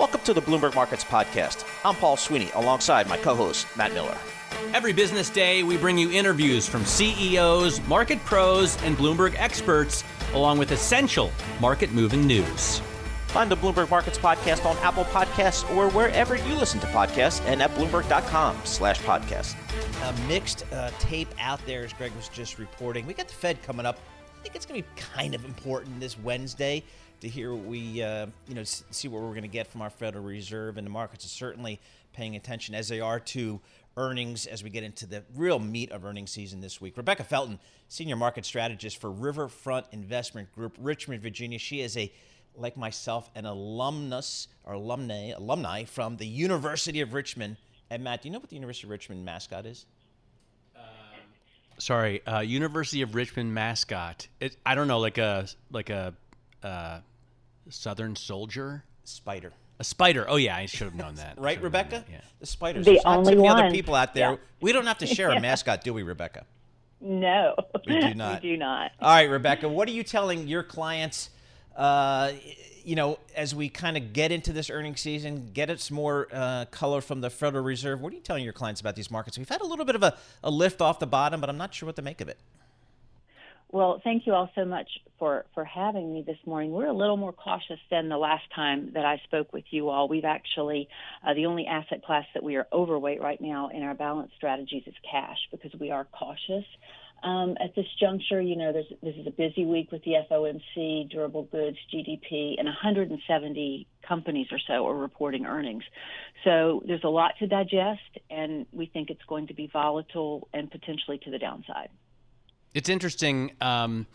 Welcome to the Bloomberg Markets Podcast. I'm Paul Sweeney alongside my co host, Matt Miller. Every business day, we bring you interviews from CEOs, market pros, and Bloomberg experts, along with essential market moving news. Find the Bloomberg Markets Podcast on Apple Podcasts or wherever you listen to podcasts and at Bloomberg.com slash podcast. A mixed uh, tape out there, as Greg was just reporting. We got the Fed coming up. I think it's going to be kind of important this Wednesday to hear what we, uh, you know, see what we're going to get from our Federal Reserve, and the markets are certainly paying attention as they are to earnings as we get into the real meat of earnings season this week. Rebecca Felton, senior market strategist for Riverfront Investment Group, Richmond, Virginia. She is a like myself, an alumnus or alumni, alumni from the University of Richmond. And Matt, do you know what the University of Richmond mascot is? Sorry, uh, University of Richmond mascot. It, I don't know, like a like a uh, Southern soldier, Spider. a spider. Oh yeah, I should have known that. Right, Should have known Rebecca? that, Yeah. The spiders. The There's not only too many other people out there. Yeah. We don't have to share a mascot, do we, Rebecca? No, We do not. we do not. All right, Rebecca, what are you telling your clients? Uh, you know, as we kind of get into this earnings season, get us more uh, color from the Federal Reserve. What are you telling your clients about these markets? We've had a little bit of a, a lift off the bottom, but I'm not sure what to make of it. Well, thank you all so much for, for having me this morning. We're a little more cautious than the last time that I spoke with you all. We've actually, uh, the only asset class that we are overweight right now in our balance strategies is cash because we are cautious. Um, at this juncture, you know, this is a busy week with the FOMC, durable goods, GDP, and 170 companies or so are reporting earnings. So there's a lot to digest, and we think it's going to be volatile and potentially to the downside. It's interesting. Um,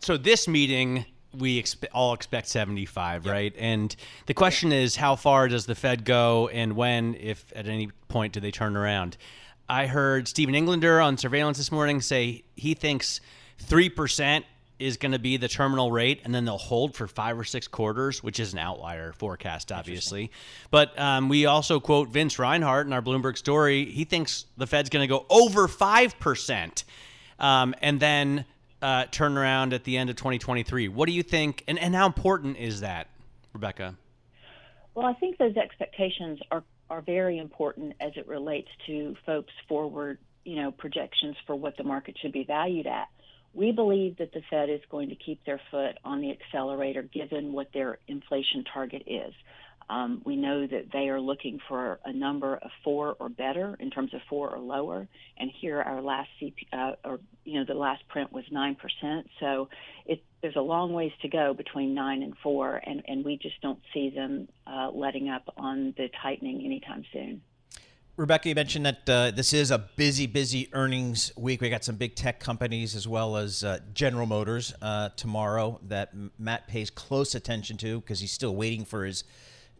so this meeting, we expe- all expect 75, right? And the question is, how far does the Fed go, and when, if at any point, do they turn around? I heard Steven Englander on surveillance this morning say he thinks three percent is going to be the terminal rate, and then they'll hold for five or six quarters, which is an outlier forecast, obviously. But um, we also quote Vince Reinhart in our Bloomberg story. He thinks the Fed's going to go over five percent um, and then uh, turn around at the end of 2023. What do you think? And, and how important is that, Rebecca? Well, I think those expectations are are very important as it relates to folks' forward, you know, projections for what the market should be valued at. We believe that the Fed is going to keep their foot on the accelerator given what their inflation target is. Um, we know that they are looking for a number of four or better in terms of four or lower. And here, our last CP, uh, or you know, the last print was nine percent. So it, there's a long ways to go between nine and four, and, and we just don't see them uh, letting up on the tightening anytime soon. Rebecca, you mentioned that uh, this is a busy, busy earnings week. We got some big tech companies as well as uh, General Motors uh, tomorrow that Matt pays close attention to because he's still waiting for his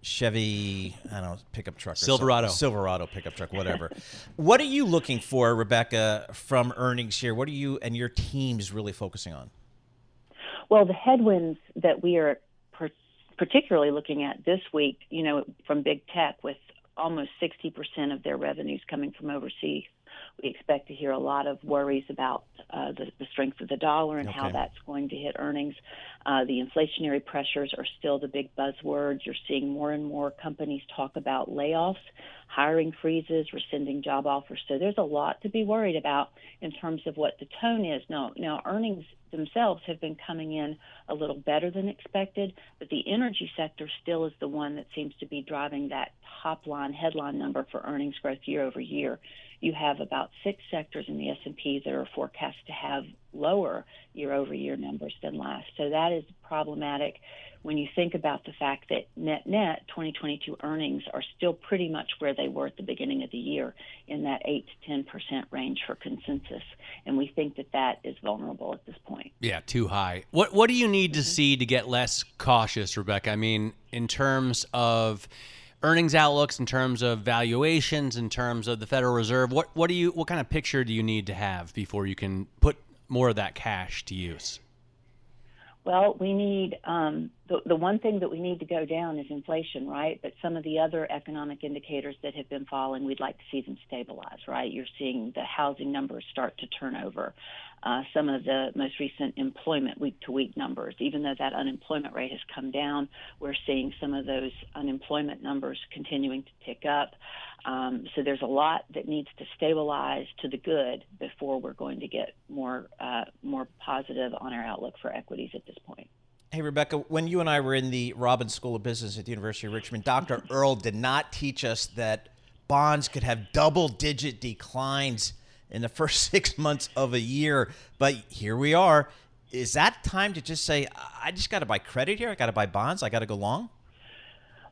Chevy, I don't know, pickup truck. or something. Silverado. Silverado pickup truck, whatever. what are you looking for, Rebecca, from earnings here? What are you and your teams really focusing on? Well, the headwinds that we are per- particularly looking at this week, you know, from big tech with almost 60% of their revenues coming from overseas. We expect to hear a lot of worries about uh, the, the strength of the dollar and how that's going to hit earnings. Uh, the inflationary pressures are still the big buzzwords. You're seeing more and more companies talk about layoffs, hiring freezes, rescinding job offers. So there's a lot to be worried about in terms of what the tone is. Now, now earnings themselves have been coming in a little better than expected, but the energy sector still is the one that seems to be driving that top line headline number for earnings growth year over year. You have about six sectors in the S&P that are forecast to have lower year-over-year numbers than last. So that is problematic when you think about the fact that net net 2022 earnings are still pretty much where they were at the beginning of the year in that 8 to 10 percent range for consensus, and we think that that is vulnerable at this point. Yeah, too high. What what do you need to mm-hmm. see to get less cautious, Rebecca? I mean, in terms of earnings outlooks, in terms of valuations, in terms of the Federal Reserve, what what do you what kind of picture do you need to have before you can put more of that cash to use? Well, we need um, the, the one thing that we need to go down is inflation, right? But some of the other economic indicators that have been falling, we'd like to see them stabilize, right? You're seeing the housing numbers start to turn over. Uh, some of the most recent employment week to week numbers, even though that unemployment rate has come down, we're seeing some of those unemployment numbers continuing to tick up. Um, so there's a lot that needs to stabilize to the good before we're going to get more uh, more positive on our outlook for equities at this point. Hey, Rebecca, when you and I were in the Robins School of Business at the University of Richmond, Dr. Earl did not teach us that bonds could have double digit declines in the first six months of a year. But here we are. Is that time to just say, I just got to buy credit here? I got to buy bonds? I got to go long?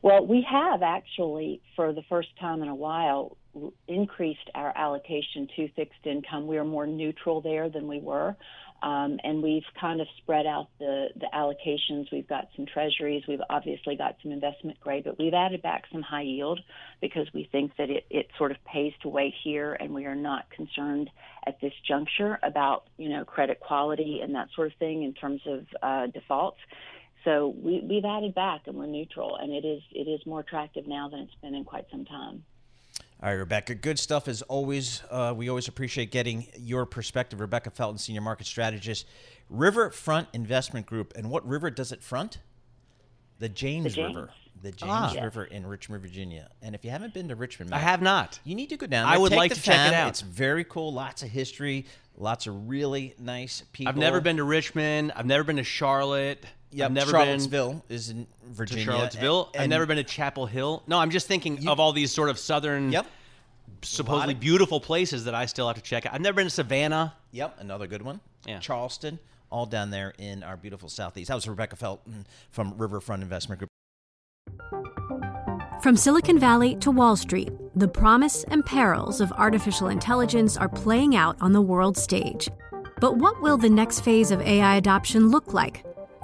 Well, we have actually, for the first time in a while, increased our allocation to fixed income. We are more neutral there than we were. Um, and we've kind of spread out the, the allocations. We've got some treasuries. We've obviously got some investment grade, but we've added back some high yield because we think that it, it sort of pays to wait here, and we are not concerned at this juncture about you know credit quality and that sort of thing in terms of uh, defaults. So we, we've added back and we're neutral, and it is it is more attractive now than it's been in quite some time. All right, Rebecca. Good stuff as always. Uh, we always appreciate getting your perspective. Rebecca Felton, Senior Market Strategist, Riverfront Investment Group. And what river does it front? The James, the James. River. The James ah. River in Richmond, Virginia. And if you haven't been to Richmond, Matt, I have not. You need to go down. There. I would Take like to fam. check it out. It's very cool. Lots of history. Lots of really nice people. I've never been to Richmond. I've never been to Charlotte. Yeah, I've never Charlottesville been is in Virginia. To Charlottesville. And, I've never been to Chapel Hill. No, I'm just thinking you, of all these sort of southern, yep. supposedly of, beautiful places that I still have to check out. I've never been to Savannah. Yep, another good one. Yeah. Charleston, all down there in our beautiful southeast. That was Rebecca Felton from Riverfront Investment Group. From Silicon Valley to Wall Street, the promise and perils of artificial intelligence are playing out on the world stage. But what will the next phase of AI adoption look like?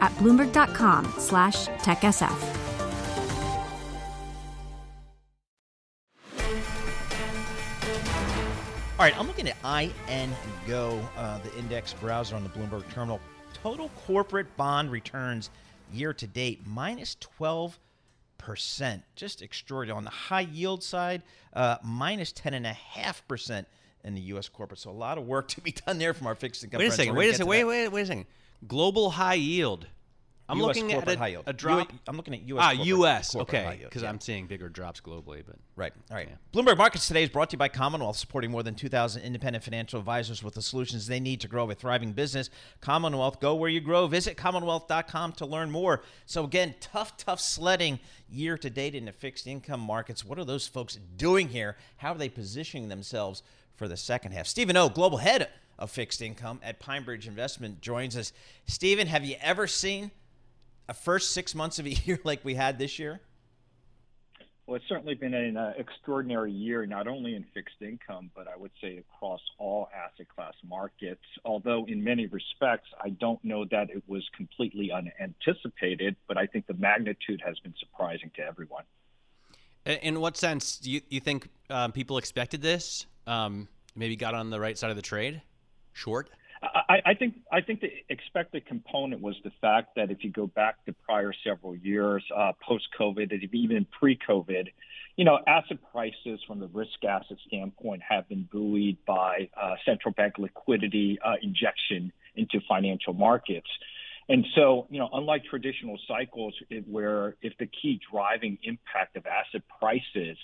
at bloomberg.com slash techsf. All right, I'm looking at INGO, uh, the index browser on the Bloomberg terminal. Total corporate bond returns year to date minus 12 percent, just extraordinary. On the high yield side, uh, minus 10.5 percent in the U.S. corporate. So a lot of work to be done there from our fixed income. Wait a second. Wait a second. Wait, wait, wait a second. Global high yield. I'm US looking at a, high yield. a drop. U- I'm looking at U.S. Ah, corporate, U.S. Corporate okay, because yeah. I'm seeing bigger drops globally. But right, all right. Yeah. Bloomberg Markets today is brought to you by Commonwealth, supporting more than 2,000 independent financial advisors with the solutions they need to grow a thriving business. Commonwealth, go where you grow. Visit commonwealth.com to learn more. So again, tough, tough sledding year to date in the fixed income markets. What are those folks doing here? How are they positioning themselves? for the second half. Stephen O, global head of fixed income at PineBridge Investment, joins us. Steven, have you ever seen a first six months of a year like we had this year? Well, it's certainly been an uh, extraordinary year, not only in fixed income, but I would say across all asset class markets. Although, in many respects, I don't know that it was completely unanticipated, but I think the magnitude has been surprising to everyone. In what sense do you, you think um, people expected this? um, maybe got on the right side of the trade, short? I, I, think I think the expected component was the fact that if you go back to prior several years, uh, post COVID, even pre COVID, you know, asset prices from the risk asset standpoint have been buoyed by uh, central bank liquidity uh, injection into financial markets. And so, you know, unlike traditional cycles where if the key driving impact of asset prices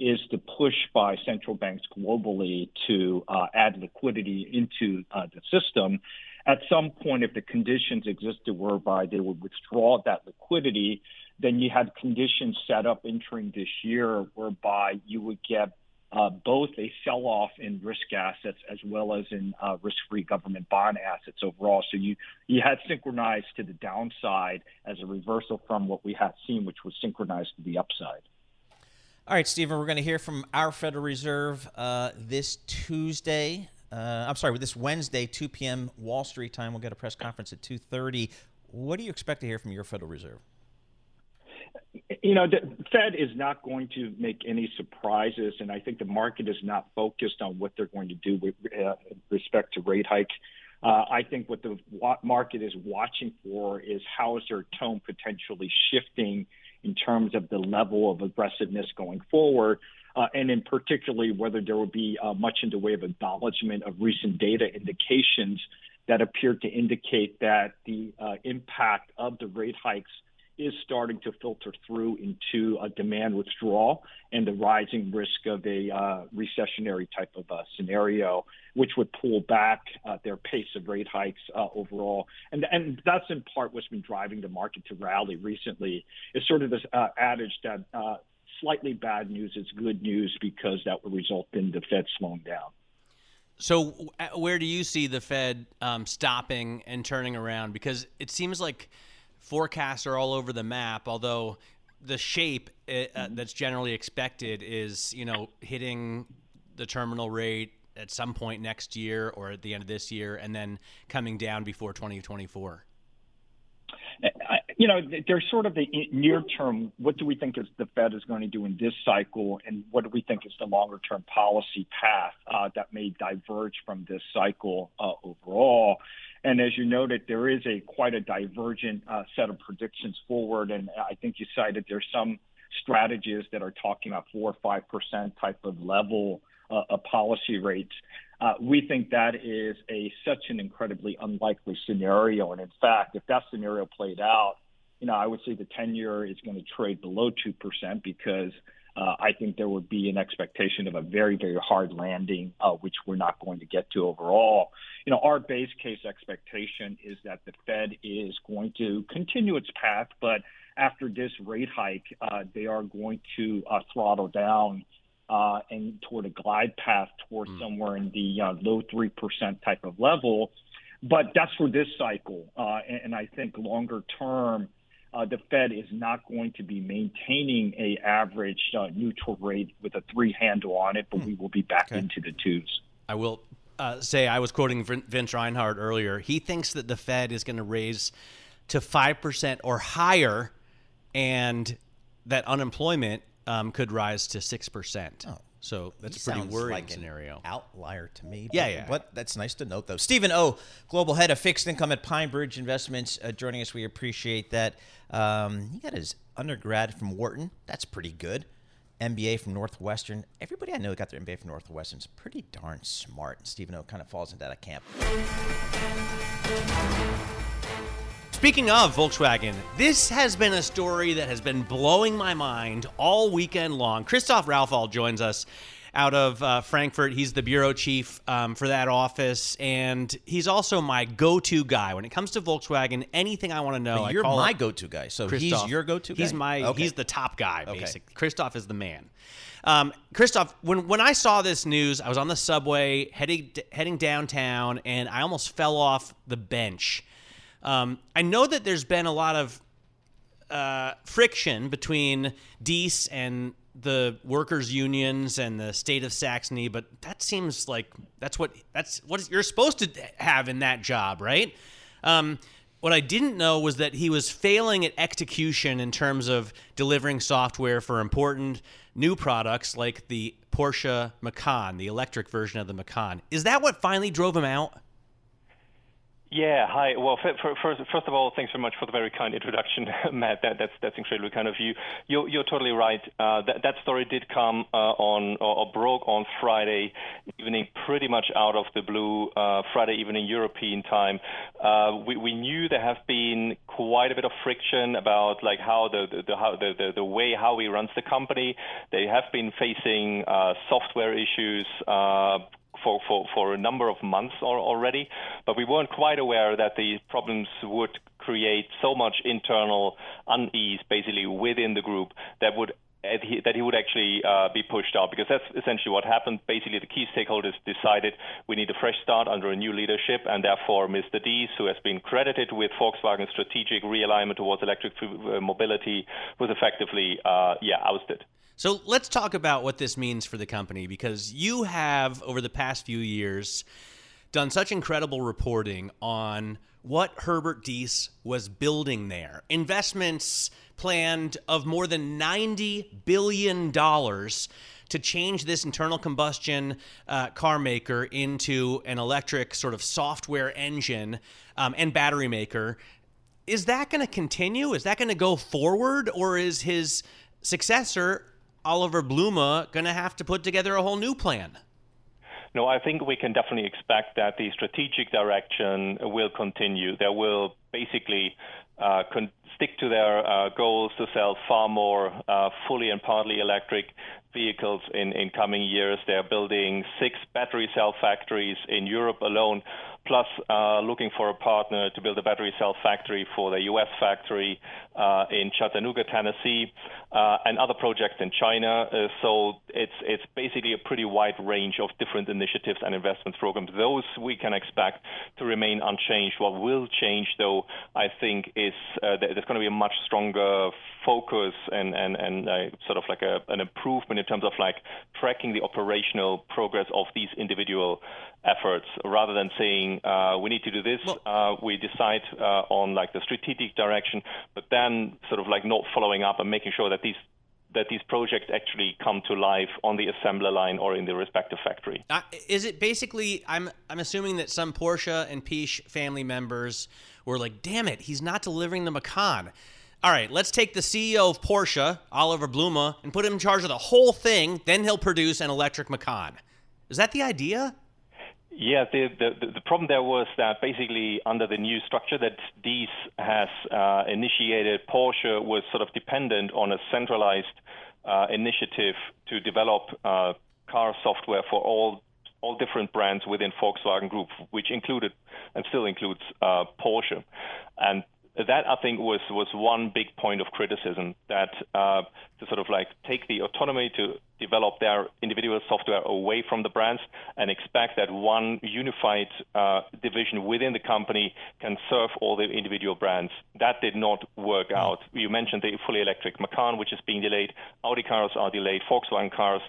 is the push by central banks globally to uh, add liquidity into uh, the system. At some point, if the conditions existed whereby they would withdraw that liquidity, then you had conditions set up entering this year whereby you would get uh, both a sell-off in risk assets as well as in uh, risk-free government bond assets overall. So you you had synchronized to the downside as a reversal from what we had seen, which was synchronized to the upside. All right, Steven, we're going to hear from our Federal Reserve uh, this Tuesday. Uh, I'm sorry, this Wednesday, 2 p.m. Wall Street time. We'll get a press conference at 2:30. What do you expect to hear from your Federal Reserve? You know, the Fed is not going to make any surprises, and I think the market is not focused on what they're going to do with uh, respect to rate hike. Uh, I think what the market is watching for is how is their tone potentially shifting in terms of the level of aggressiveness going forward, uh, and in particularly whether there will be uh, much in the way of acknowledgement of recent data indications that appear to indicate that the uh, impact of the rate hikes is starting to filter through into a demand withdrawal and the rising risk of a uh, recessionary type of uh, scenario, which would pull back uh, their pace of rate hikes uh, overall. And, and that's in part what's been driving the market to rally recently. Is sort of this uh, adage that slightly bad news is good news because that will result in the Fed slowing down. So, where do you see the Fed um, stopping and turning around? Because it seems like forecasts are all over the map, although the shape uh, mm-hmm. that's generally expected is, you know, hitting the terminal rate at some point next year or at the end of this year and then coming down before 2024? You know, there's sort of the near term. What do we think is the Fed is going to do in this cycle, and what do we think is the longer term policy path uh, that may diverge from this cycle uh, overall? And as you noted, there is a quite a divergent uh, set of predictions forward. And I think you cited there's some strategists that are talking about four or five percent type of level uh, of policy rates. Uh, we think that is a such an incredibly unlikely scenario. And in fact, if that scenario played out, you know, I would say the 10 year is going to trade below 2% because uh, I think there would be an expectation of a very, very hard landing, uh, which we're not going to get to overall. You know, our base case expectation is that the Fed is going to continue its path, but after this rate hike, uh, they are going to uh, throttle down uh, and toward a glide path towards mm. somewhere in the uh, low 3% type of level. But that's for this cycle. and, and I think longer term, uh, the Fed is not going to be maintaining a average uh, neutral rate with a three handle on it, but hmm. we will be back okay. into the twos. I will uh, say I was quoting Vince Reinhart earlier. He thinks that the Fed is going to raise to five percent or higher, and that unemployment um, could rise to six percent. Oh. So that's he a pretty worrying like scenario. outlier to me. Yeah, yeah. But that's nice to note, though. Stephen O, global head of fixed income at PineBridge Investments, uh, joining us. We appreciate that. Um, he got his undergrad from Wharton. That's pretty good. MBA from Northwestern. Everybody I know got their MBA from Northwestern is pretty darn smart. Stephen O kind of falls into that camp. Speaking of Volkswagen, this has been a story that has been blowing my mind all weekend long. Christoph Rauwald joins us out of uh, Frankfurt. He's the bureau chief um, for that office, and he's also my go-to guy when it comes to Volkswagen. Anything I want to know, you're my go-to guy. So Christoph, he's your go-to. Guy? He's my. Okay. He's the top guy, basically. Okay. Christoph is the man. Um, Christoph, when when I saw this news, I was on the subway heading heading downtown, and I almost fell off the bench um, I know that there's been a lot of uh, friction between Diess and the workers' unions and the state of Saxony, but that seems like that's what that's what you're supposed to have in that job, right? Um, what I didn't know was that he was failing at execution in terms of delivering software for important new products like the Porsche Macan, the electric version of the Macan. Is that what finally drove him out? Yeah, hi. Well, for, first of all, thanks very much for the very kind introduction, Matt. That, that's that's incredibly kind of you. You're, you're totally right. Uh, that, that story did come uh, on or, or, broke on Friday evening, pretty much out of the blue. Uh, Friday evening European time. Uh, we, we knew there have been quite a bit of friction about like how the the, the how the, the, the way Huawei runs the company. They have been facing uh, software issues uh, for, for, for a number of months already, but we weren't quite aware that these problems would create so much internal unease basically within the group that would that he would actually uh, be pushed out because that's essentially what happened. Basically, the key stakeholders decided we need a fresh start under a new leadership, and therefore Mr. Diess, who has been credited with Volkswagen's strategic realignment towards electric uh, mobility, was effectively uh, yeah ousted. So let's talk about what this means for the company because you have, over the past few years, done such incredible reporting on what Herbert Diess was building there. Investments planned of more than $90 billion to change this internal combustion uh, car maker into an electric sort of software engine um, and battery maker. Is that going to continue? Is that going to go forward? Or is his successor Oliver Blume going to have to put together a whole new plan? No, I think we can definitely expect that the strategic direction will continue. They will basically uh, con- stick to their uh, goals to sell far more uh, fully and partly electric vehicles in, in coming years. They're building six battery cell factories in Europe alone plus uh, looking for a partner to build a battery cell factory for the U.S. factory uh, in Chattanooga, Tennessee, uh, and other projects in China. So it's it's basically a pretty wide range of different initiatives and investment programs. Those we can expect to remain unchanged. What will change, though, I think, is there's going to be a much stronger focus and sort of like an improvement in terms of like tracking the operational progress of these individual efforts rather than saying uh, we need to do this. Well, uh, we decide uh, on like the strategic direction, but then sort of like not following up and making sure that these that these projects actually come to life on the assembler line or in the respective factory. Uh, is it basically? I'm I'm assuming that some Porsche and Piëch family members were like, "Damn it, he's not delivering the Macan." All right, let's take the CEO of Porsche, Oliver Blume, and put him in charge of the whole thing. Then he'll produce an electric Macan. Is that the idea? Yeah, the, the, the problem there was that basically under the new structure that Diess has uh, initiated, Porsche was sort of dependent on a centralized uh, initiative to develop uh, car software for all all different brands within Volkswagen Group, which included and still includes uh, Porsche. And that I think was was one big point of criticism that uh, to sort of like take the autonomy to develop their individual software away from the brands and expect that one unified uh, division within the company can serve all the individual brands. That did not work mm. out. You mentioned the fully electric Macan, which is being delayed. Audi cars are delayed. Volkswagen cars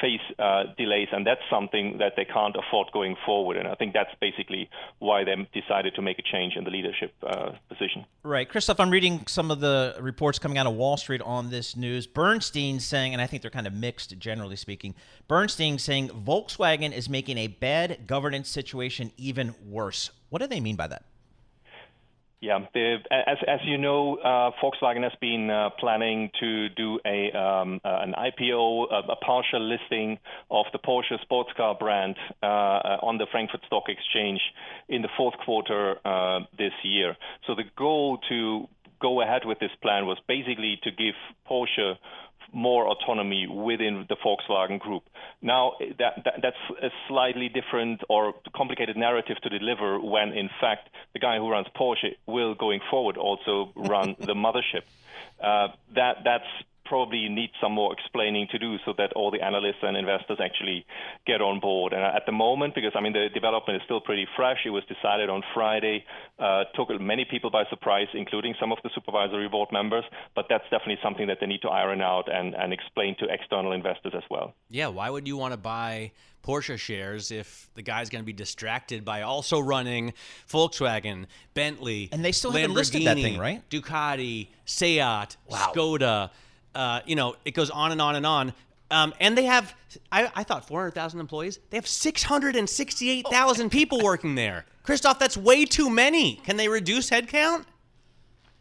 face uh, delays, and that's something that they can't afford going forward. And I think that's basically why they decided to make a change in the leadership uh, position. Right. Christoph, I'm reading some of the reports coming out of Wall Street on this news. Bernstein saying, and I think they're kind of mixed generally speaking, Bernstein saying Volkswagen is making a bad governance situation even worse. What do they mean by that? Yeah, as as you know, uh, Volkswagen has been uh, planning to do a um, uh, an IPO, a, partial listing of the Porsche sports car brand uh, on the Frankfurt Stock Exchange in the fourth quarter uh, this year. So the goal to go ahead with this plan was basically to give Porsche more autonomy within the Volkswagen Group. Now, that, that, that's a slightly different or complicated narrative to deliver when, in fact, the guy who runs Porsche will, going forward, also run the mothership. Uh, that that's probably need some more explaining to do so that all the analysts and investors actually get on board. And at the moment, because I mean the development is still pretty fresh, it was decided on Friday, uh, took many people by surprise, including some of the supervisory board members. But that's definitely something that they need to iron out and, and explain to external investors as well. Yeah, why would you want to buy Porsche shares if the guy's going to be distracted by also running Volkswagen, Bentley, and they still haven't listed that thing, right? Ducati, Seat, wow. Skoda. Uh, you know, it goes on and on and on. Um, and they have, I, I thought 400,000 employees. They have 668,000 people working there. Christoph, that's way too many. Can they reduce headcount?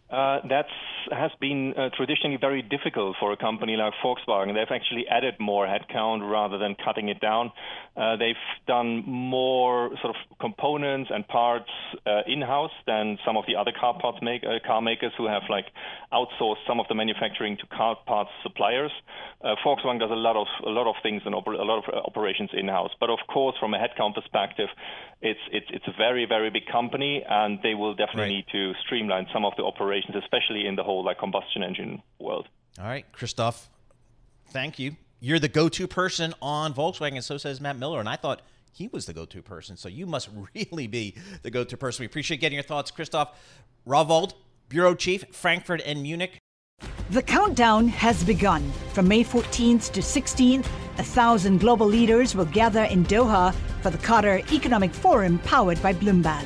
Uh, that's has been uh, traditionally very difficult for a company like Volkswagen. They've actually added more headcount rather than cutting it down. Uh, they've done more sort of components and parts uh, in-house than some of the other car parts make, uh, car makers who have like outsourced some of the manufacturing to car parts suppliers. Uh, Volkswagen does a lot of a lot of things and oper- a lot of uh, operations in-house. But of course, from a headcount perspective, it's it's it's a very very big company, and they will definitely right. need to streamline some of the operations, especially in the whole like combustion engine world. All right, Christoph, thank you. You're the go-to person on Volkswagen, and so says Matt Miller. And I thought he was the go-to person, so you must really be the go-to person. We appreciate getting your thoughts, Christoph Rauwald, bureau chief, Frankfurt and Munich. The countdown has begun. From May 14th to 16th, a thousand global leaders will gather in Doha for the Qatar Economic Forum powered by Bloomberg.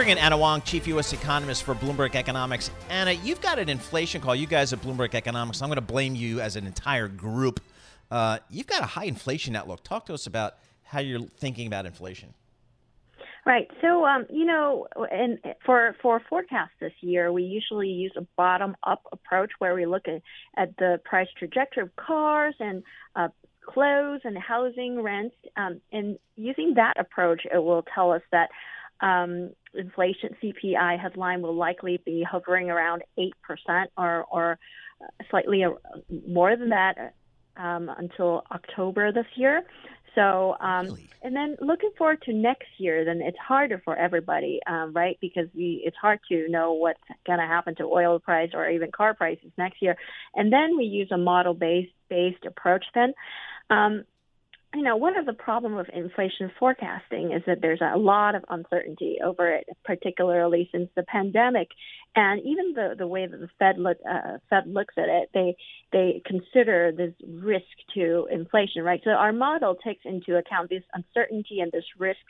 bring in Anna Wong, Chief U.S. Economist for Bloomberg Economics. Anna, you've got an inflation call. You guys at Bloomberg Economics, I'm going to blame you as an entire group. Uh, you've got a high inflation outlook. Talk to us about how you're thinking about inflation. Right. So, um, you know, and for for forecast this year, we usually use a bottom up approach where we look at, at the price trajectory of cars and uh, clothes and housing rents. Um, and using that approach, it will tell us that um, inflation CPI headline will likely be hovering around 8% or, or slightly more than that um, until October this year. So, um, really? and then looking forward to next year, then it's harder for everybody, um, right? Because we, it's hard to know what's going to happen to oil price or even car prices next year. And then we use a model based based approach then. Um, you know, one of the problems with inflation forecasting is that there's a lot of uncertainty over it, particularly since the pandemic, and even the the way that the Fed look uh, Fed looks at it, they they consider this risk to inflation, right? So our model takes into account this uncertainty and this risk,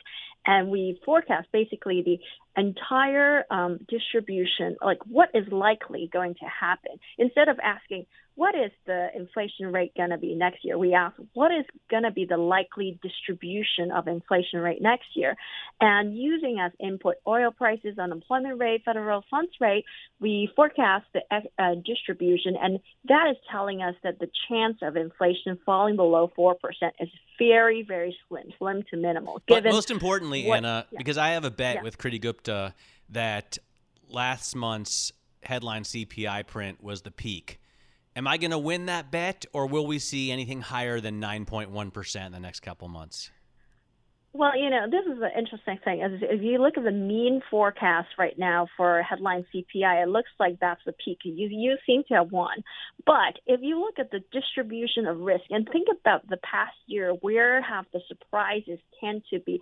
and we forecast basically the entire um, distribution, like what is likely going to happen, instead of asking what is the inflation rate going to be next year? We ask, what is going to be the likely distribution of inflation rate next year? And using as input oil prices, unemployment rate, federal funds rate, we forecast the uh, distribution, and that is telling us that the chance of inflation falling below 4% is very, very slim, slim to minimal. But most importantly, what, Anna, yeah. because I have a bet yeah. with Kriti Gupta that last month's headline CPI print was the peak Am I going to win that bet, or will we see anything higher than 9.1% in the next couple months? Well, you know, this is an interesting thing. If you look at the mean forecast right now for headline CPI, it looks like that's the peak. You, you seem to have won. But if you look at the distribution of risk and think about the past year, where have the surprises tend to be?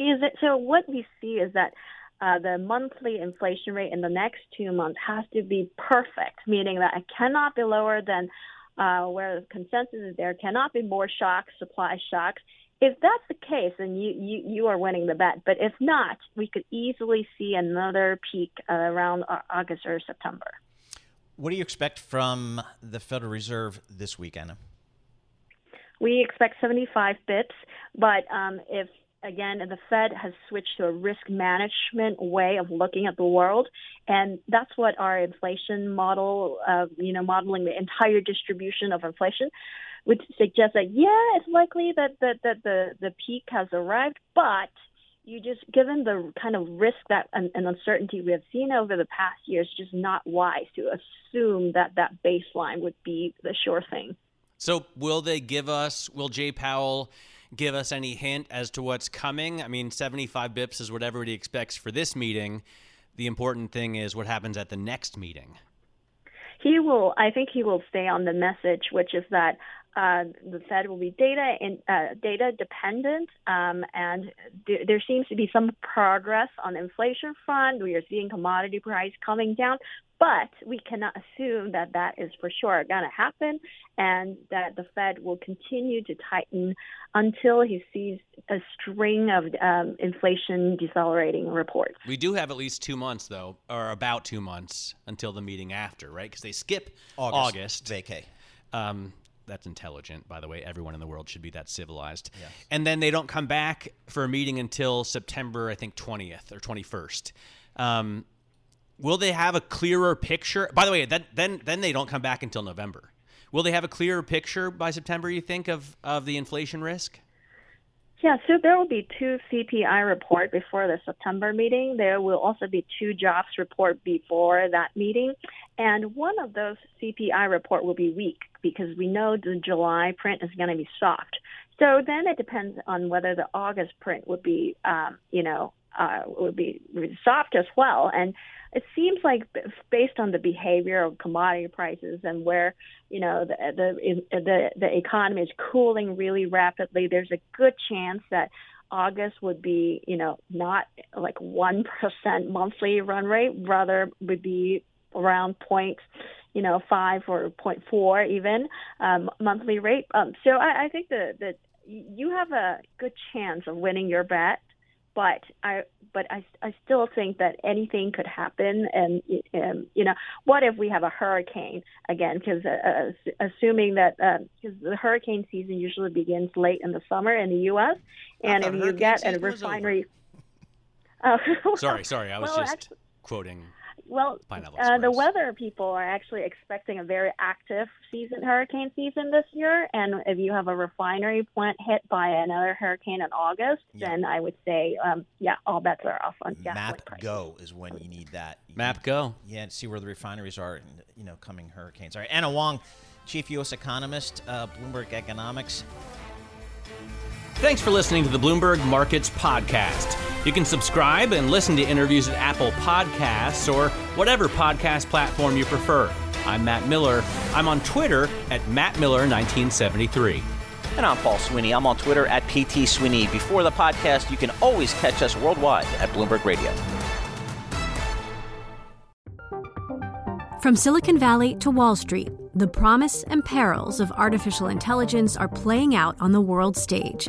Is it so? What we see is that uh, the monthly inflation rate in the next two months has to be perfect, meaning that it cannot be lower than uh, where the consensus is there, cannot be more shocks, supply shocks. If that's the case, then you, you, you are winning the bet. But if not, we could easily see another peak uh, around August or September. What do you expect from the Federal Reserve this week, Anna? We expect 75 bips, but um, if again, the Fed has switched to a risk management way of looking at the world, and that's what our inflation model, uh, you know, modeling the entire distribution of inflation, would suggest that yeah, it's likely that that, that the the peak has arrived, but you just given the kind of risk that and, and uncertainty we have seen over the past year, it's just not wise to assume that that baseline would be the sure thing. So, will they give us? Will Jay Powell? Give us any hint as to what's coming? I mean, 75 bips is what everybody expects for this meeting. The important thing is what happens at the next meeting. He will, I think he will stay on the message, which is that uh, the Fed will be data and uh, data dependent, um, and th- there seems to be some progress on the inflation front. We are seeing commodity price coming down, but we cannot assume that that is for sure going to happen, and that the Fed will continue to tighten until he sees a string of um, inflation decelerating reports. We do have at least two months, though, or about two months until the meeting after, right? Because they skip August. August. Vacay. Um, that's intelligent, by the way. Everyone in the world should be that civilized. Yes. And then they don't come back for a meeting until September, I think, 20th or 21st. Um, will they have a clearer picture? By the way, that, then then they don't come back until November. Will they have a clearer picture by September? You think of of the inflation risk? Yeah, so there will be two CPI report before the September meeting. There will also be two jobs report before that meeting, and one of those CPI report will be weak because we know the July print is going to be soft. So then it depends on whether the August print would be, um, you know, uh, would be soft as well. And it seems like based on the behavior of commodity prices and where you know the the the, the economy is cooling really rapidly, there's a good chance that August would be you know not like one percent monthly run rate, rather would be around point you know five or point four even um, monthly rate. Um, so I, I think that that you have a good chance of winning your bet but I but I, I still think that anything could happen and, um, you know what if we have a hurricane again because uh, uh, assuming that because uh, the hurricane season usually begins late in the summer in the U.S. and if you get a refinery uh, sorry sorry I was well, just actually, quoting well, uh, the weather people are actually expecting a very active season, hurricane season this year. And if you have a refinery plant hit by another hurricane in August, yeah. then I would say, um, yeah, all bets are off on Map prices. Go is when you need that. You Map Go. Yeah, and see where the refineries are, and, you know, coming hurricanes. All right, Anna Wong, chief U.S. economist, uh, Bloomberg Economics. Thanks for listening to the Bloomberg Markets Podcast. You can subscribe and listen to interviews at Apple Podcasts or whatever podcast platform you prefer. I'm Matt Miller. I'm on Twitter at MattMiller1973. And I'm Paul Sweeney. I'm on Twitter at PT Sweeney. Before the podcast, you can always catch us worldwide at Bloomberg Radio. From Silicon Valley to Wall Street, the promise and perils of artificial intelligence are playing out on the world stage.